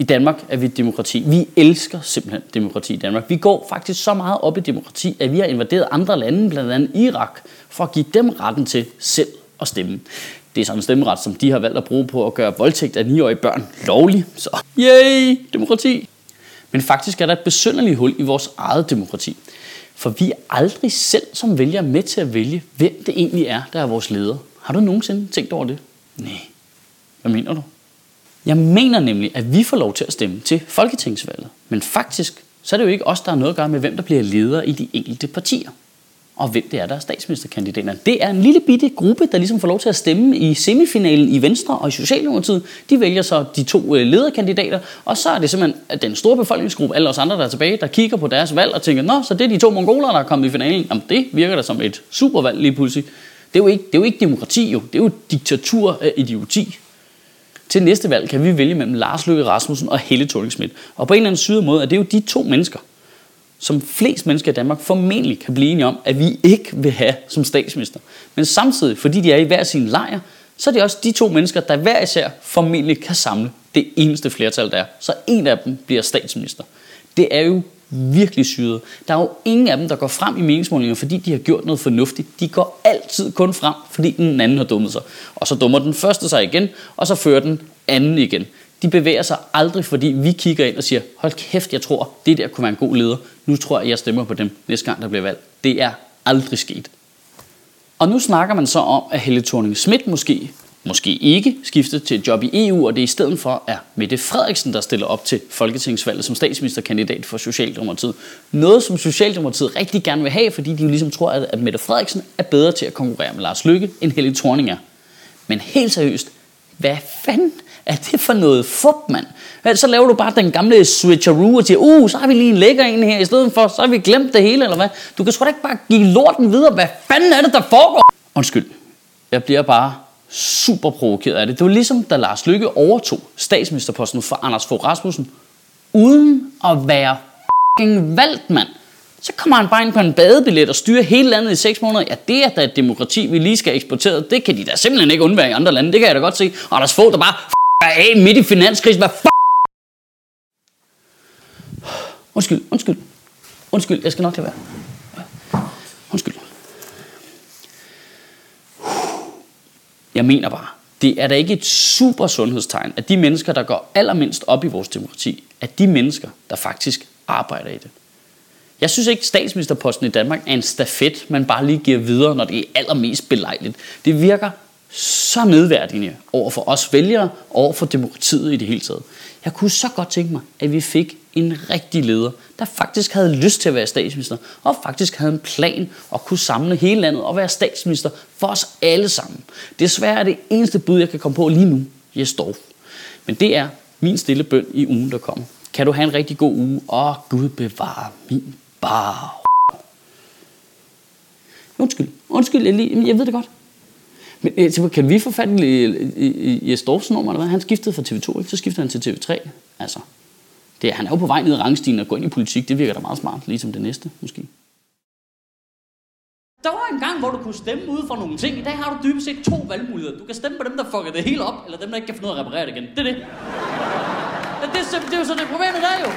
i Danmark er vi et demokrati. Vi elsker simpelthen demokrati i Danmark. Vi går faktisk så meget op i demokrati, at vi har invaderet andre lande, blandt andet Irak, for at give dem retten til selv at stemme. Det er sådan en stemmeret, som de har valgt at bruge på at gøre voldtægt af 9-årige børn lovlig. Så yay, demokrati! Men faktisk er der et besynderligt hul i vores eget demokrati. For vi er aldrig selv som vælger med til at vælge, hvem det egentlig er, der er vores leder. Har du nogensinde tænkt over det? Nej. Hvad mener du? Jeg mener nemlig, at vi får lov til at stemme til folketingsvalget. Men faktisk, så er det jo ikke os, der har noget at gøre med, hvem der bliver leder i de enkelte partier. Og hvem det er, der er statsministerkandidater. Altså, det er en lille bitte gruppe, der ligesom får lov til at stemme i semifinalen i Venstre og i Socialdemokratiet. De vælger så de to øh, lederkandidater, og så er det simpelthen den store befolkningsgruppe, alle os andre, der er tilbage, der kigger på deres valg og tænker, nå, så det er de to mongoler, der er kommet i finalen. Jamen, det virker da som et supervalg lige pludselig. Det er jo ikke, det er jo ikke demokrati, jo. Det er jo diktatur af idioti. Til næste valg kan vi vælge mellem Lars Løkke Rasmussen og Helle thorning -Schmidt. Og på en eller anden syde måde er det jo de to mennesker, som flest mennesker i Danmark formentlig kan blive enige om, at vi ikke vil have som statsminister. Men samtidig, fordi de er i hver sin lejr, så er det også de to mennesker, der hver især formentlig kan samle det eneste flertal, der er. Så en af dem bliver statsminister. Det er jo virkelig syret. Der er jo ingen af dem, der går frem i meningsmålinger, fordi de har gjort noget fornuftigt. De går altid kun frem, fordi den anden har dummet sig. Og så dummer den første sig igen, og så fører den anden igen. De bevæger sig aldrig, fordi vi kigger ind og siger, hold kæft, jeg tror, det der kunne være en god leder. Nu tror jeg, jeg stemmer på dem næste gang, der bliver valgt. Det er aldrig sket. Og nu snakker man så om, at Helle thorning Schmidt måske måske ikke skiftet til et job i EU, og det i stedet for er Mette Frederiksen, der stiller op til folketingsvalget som statsministerkandidat for Socialdemokratiet. Noget, som Socialdemokratiet rigtig gerne vil have, fordi de jo ligesom tror, at Mette Frederiksen er bedre til at konkurrere med Lars Lykke, end Helle Thorning er. Men helt seriøst, hvad fanden er det for noget fup, mand? Så laver du bare den gamle switcheroo og siger, uh, så har vi lige en lækker en her, i stedet for, så har vi glemt det hele, eller hvad? Du kan sgu da ikke bare give lorten videre. Hvad fanden er det, der foregår? Undskyld, jeg bliver bare super provokeret af det. Det var ligesom, da Lars Lykke overtog statsministerposten for Anders Fogh Rasmussen, uden at være f***ing valgt, mand. Så kommer han bare ind på en badebillet og styrer hele landet i 6 måneder. Ja, det er da et demokrati, vi lige skal eksportere. Det kan de da simpelthen ikke undvære i andre lande. Det kan jeg da godt se. Og Anders Fogh, der bare f***er af midt i finanskrisen. Hvad f***? Undskyld, undskyld. Undskyld, jeg skal nok lade være. Undskyld. Jeg mener bare, det er da ikke et super sundhedstegn, at de mennesker, der går allermindst op i vores demokrati, at de mennesker, der faktisk arbejder i det. Jeg synes ikke, at statsministerposten i Danmark er en stafet, man bare lige giver videre, når det er allermest belejligt. Det virker så nedværdigende over for os vælgere, over for demokratiet i det hele taget. Jeg kunne så godt tænke mig, at vi fik en rigtig leder, der faktisk havde lyst til at være statsminister, og faktisk havde en plan og kunne samle hele landet og være statsminister for os alle sammen. Desværre er det eneste bud, jeg kan komme på lige nu, Jes Dorf. Men det er min stille bøn i ugen, der kommer. Kan du have en rigtig god uge, og Gud bevare min bar. Undskyld, undskyld, jeg, lige, jeg ved det godt. Men øh, kan vi få fat i Jes Dorfsen nummer, eller hvad? Han skiftede fra TV2, ikke? så skiftede han til TV3. Altså, det, han er jo på vej ned i rangstigen og går ind i politik. Det virker da meget smart, ligesom det næste, måske. Der var en gang, hvor du kunne stemme ud for nogle ting. I dag har du dybest set to valgmuligheder. Du kan stemme på dem, der fucker det hele op, eller dem, der ikke kan finde ud af at reparere det igen. Det er det. Det, det, det er jo så det problemet der jo.